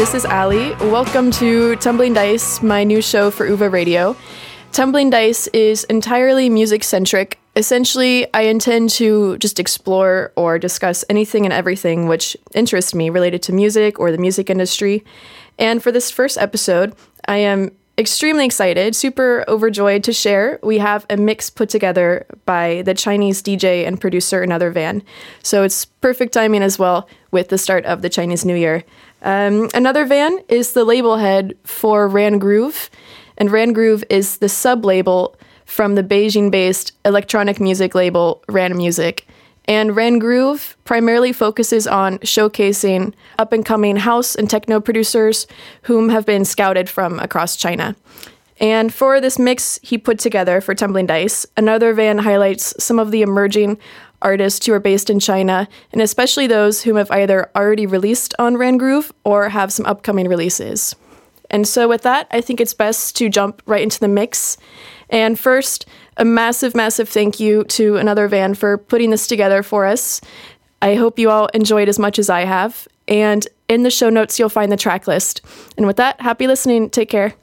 this is Ali. Welcome to Tumbling Dice, my new show for UVA Radio. Tumbling Dice is entirely music centric. Essentially, I intend to just explore or discuss anything and everything which interests me related to music or the music industry. And for this first episode, I am extremely excited, super overjoyed to share. We have a mix put together by the Chinese DJ and producer Another Van. So it's perfect timing as well with the start of the Chinese New Year. Um, Another Van is the label head for Ran Groove, and Ran Groove is the sub label from the Beijing based electronic music label Ran Music. And Ran Groove primarily focuses on showcasing up and coming house and techno producers whom have been scouted from across China. And for this mix he put together for Tumbling Dice, another van highlights some of the emerging artists who are based in China, and especially those whom have either already released on Ran Groove or have some upcoming releases. And so, with that, I think it's best to jump right into the mix. And first, a massive, massive thank you to another van for putting this together for us. I hope you all enjoyed as much as I have. And in the show notes, you'll find the track list. And with that, happy listening. Take care.